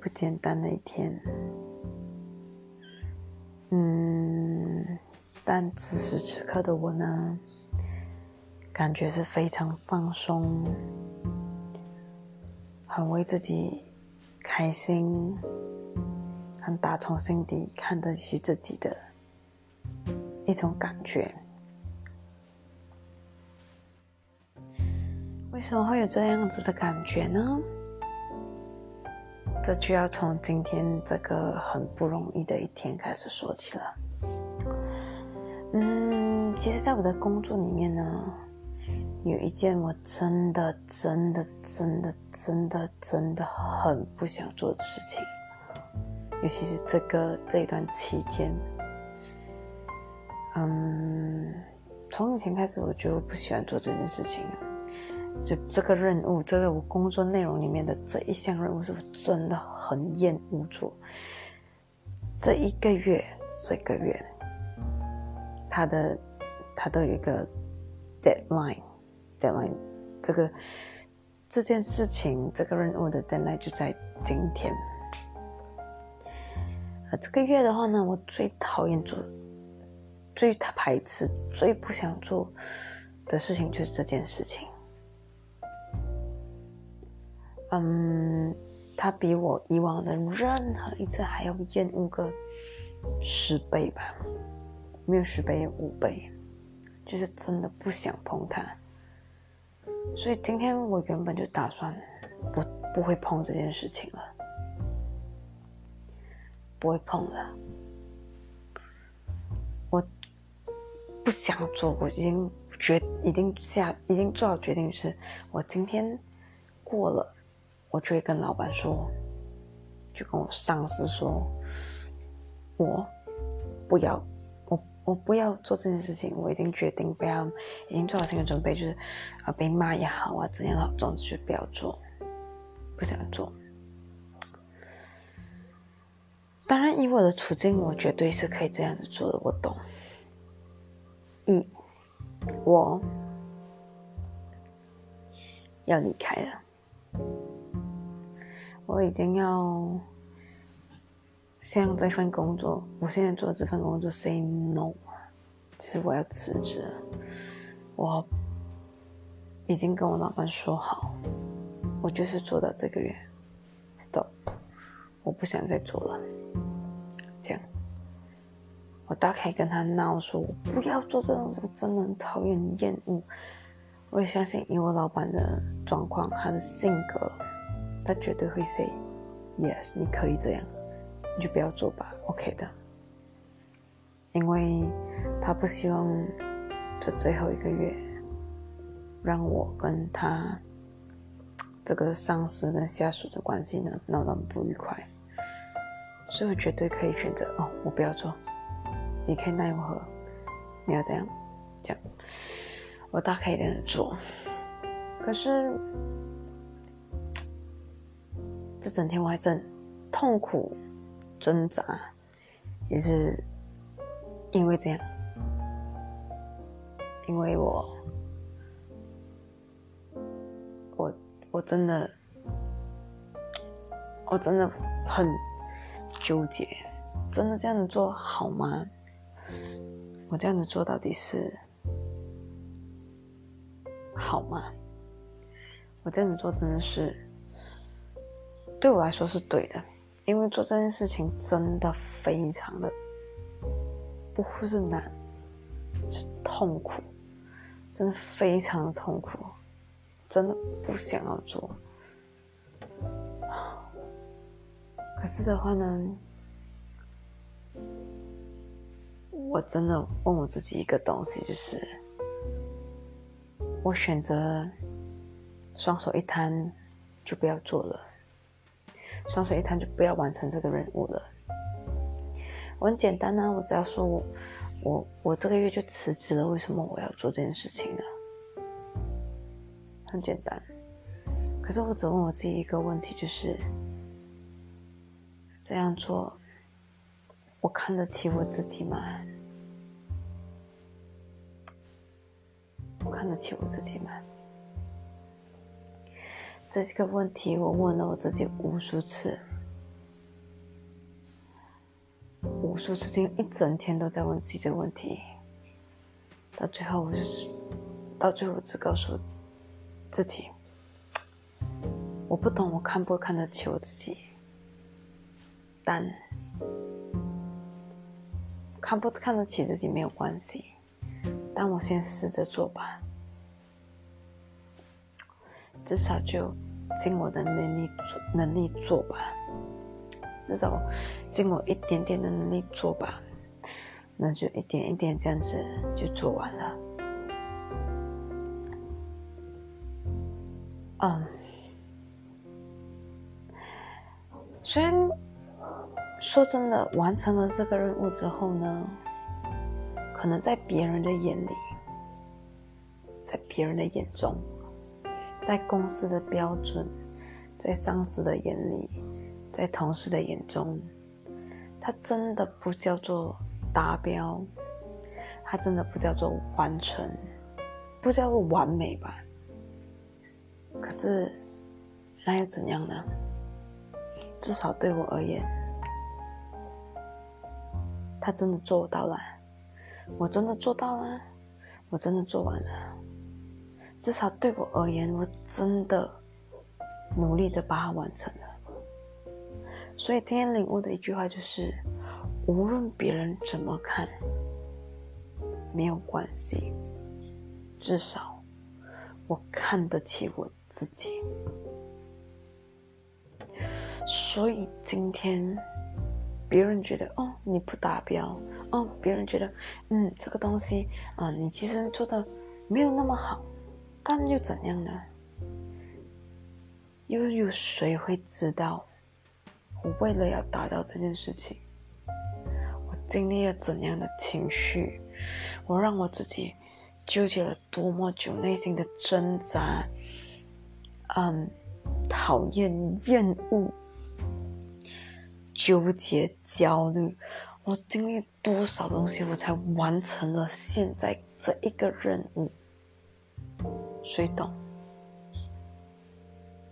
不简单的一天，嗯，但此时此刻的我呢，感觉是非常放松，很为自己开心，很打从心底看得起自己的一种感觉。为什么会有这样子的感觉呢？这就要从今天这个很不容易的一天开始说起了。嗯，其实，在我的工作里面呢，有一件我真的、真的、真的、真的、真的很不想做的事情，尤其是这个这一段期间。嗯，从以前开始，我就不喜欢做这件事情。就这个任务，这个我工作内容里面的这一项任务，是我真的很厌恶做。这一个月，这个月，他的他都有一个 deadline，deadline，这个这件事情，这个任务的 deadline 就在今天。呃，这个月的话呢，我最讨厌做、最排斥、最不想做的事情就是这件事情。嗯，他比我以往的任何一次还要厌恶个十倍吧，没有十倍，五倍，就是真的不想碰他。所以今天我原本就打算不不会碰这件事情了，不会碰了。我不想做，我已经决已经下已经做好决定，是我今天过了。我就会跟老板说，就跟我上司说，我不要，我我不要做这件事情。我已经决定不要，已经做好心理准备，就是啊被骂也好啊怎样好，总之就不要做，不想做。当然，以我的处境，我绝对是可以这样子做的。我懂。一，我要离开了。我已经要向这份工作，我现在做这份工作 say no，是我要辞职。我已经跟我老板说好，我就是做到这个月，stop，我不想再做了。这样，我大概跟他闹说，我不要做这种，我真的很讨厌、厌恶。我也相信，以我老板的状况，他的性格。他绝对会 say yes，你可以这样，你就不要做吧，OK 的。因为他不希望这最后一个月让我跟他这个上司跟下属的关系呢闹得不愉快，所以我绝对可以选择哦，我不要做，你可以奈我何？你要这样，这样，我大可以这样做，可是。这整天我还正痛苦挣扎，也是因为这样，因为我我我真的我真的很纠结，真的这样子做好吗？我这样子做到底是好吗？我这样子做真的是。对我来说是对的，因为做这件事情真的非常的不是难，是痛苦，真的非常的痛苦，真的不想要做。可是的话呢，我真的问我自己一个东西，就是我选择双手一摊，就不要做了。双手一摊就不要完成这个任务了。我很简单呢，我只要说我我我这个月就辞职了。为什么我要做这件事情呢？很简单。可是我只问我自己一个问题，就是这样做，我看得起我自己吗？我看得起我自己吗？这个问题我问了我自己无数次，无数次，今天一整天都在问自己这个问题。到最后，我就是，到最后只告诉自己，我不懂，我看不看得起我自己，但看不看得起自己没有关系，但我先试着做吧。至少就尽我的能力做，能力做吧。至少尽我一点点的能力做吧。那就一点一点这样子就做完了。嗯，虽然说真的，完成了这个任务之后呢，可能在别人的眼里，在别人的眼中。在公司的标准，在上司的眼里，在同事的眼中，它真的不叫做达标，它真的不叫做完成，不叫做完美吧？可是，那又怎样呢？至少对我而言，他真的做到了，我真的做到了，我真的做完了。至少对我而言，我真的努力的把它完成了。所以今天领悟的一句话就是：无论别人怎么看，没有关系，至少我看得起我自己。所以今天别人觉得哦你不达标，哦别人觉得嗯这个东西啊你其实做的没有那么好。但又怎样呢？又有谁会知道？我为了要达到这件事情，我经历了怎样的情绪？我让我自己纠结了多么久，内心的挣扎，嗯，讨厌、厌恶、纠结、焦虑，我经历多少东西，我才完成了现在这一个任务？谁懂？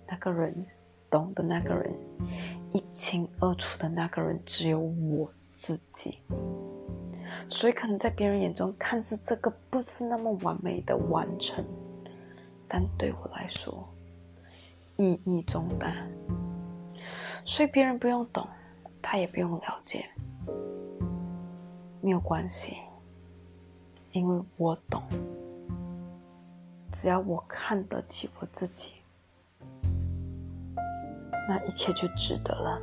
那个人懂的那个人，一清二楚的那个人，只有我自己。所以，可能在别人眼中看似这个不是那么完美的完成，但对我来说意义重大。所以，别人不用懂，他也不用了解，没有关系，因为我懂。只要我看得起我自己，那一切就值得了。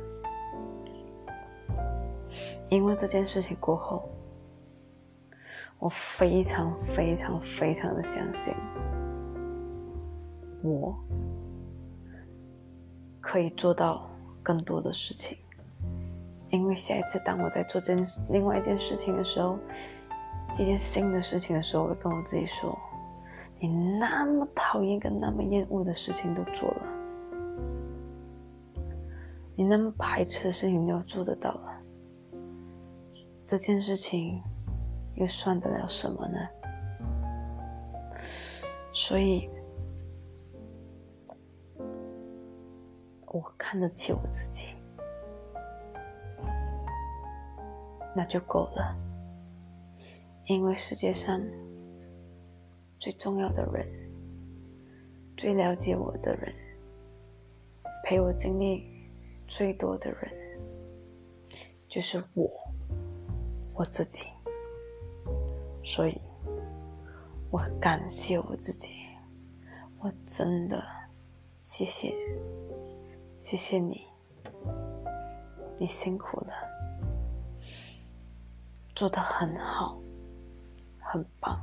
因为这件事情过后，我非常非常非常的相信，我可以做到更多的事情。因为下一次当我在做这件另外一件事情的时候，一件新的事情的时候，我会跟我自己说。你那么讨厌跟那么厌恶的事情都做了，你那么排斥的事情又做得到了，这件事情又算得了什么呢？所以，我看得起我自己，那就够了，因为世界上。最重要的人，最了解我的人，陪我经历最多的人，就是我，我自己。所以，我感谢我自己，我真的谢谢，谢谢你，你辛苦了，做的很好，很棒。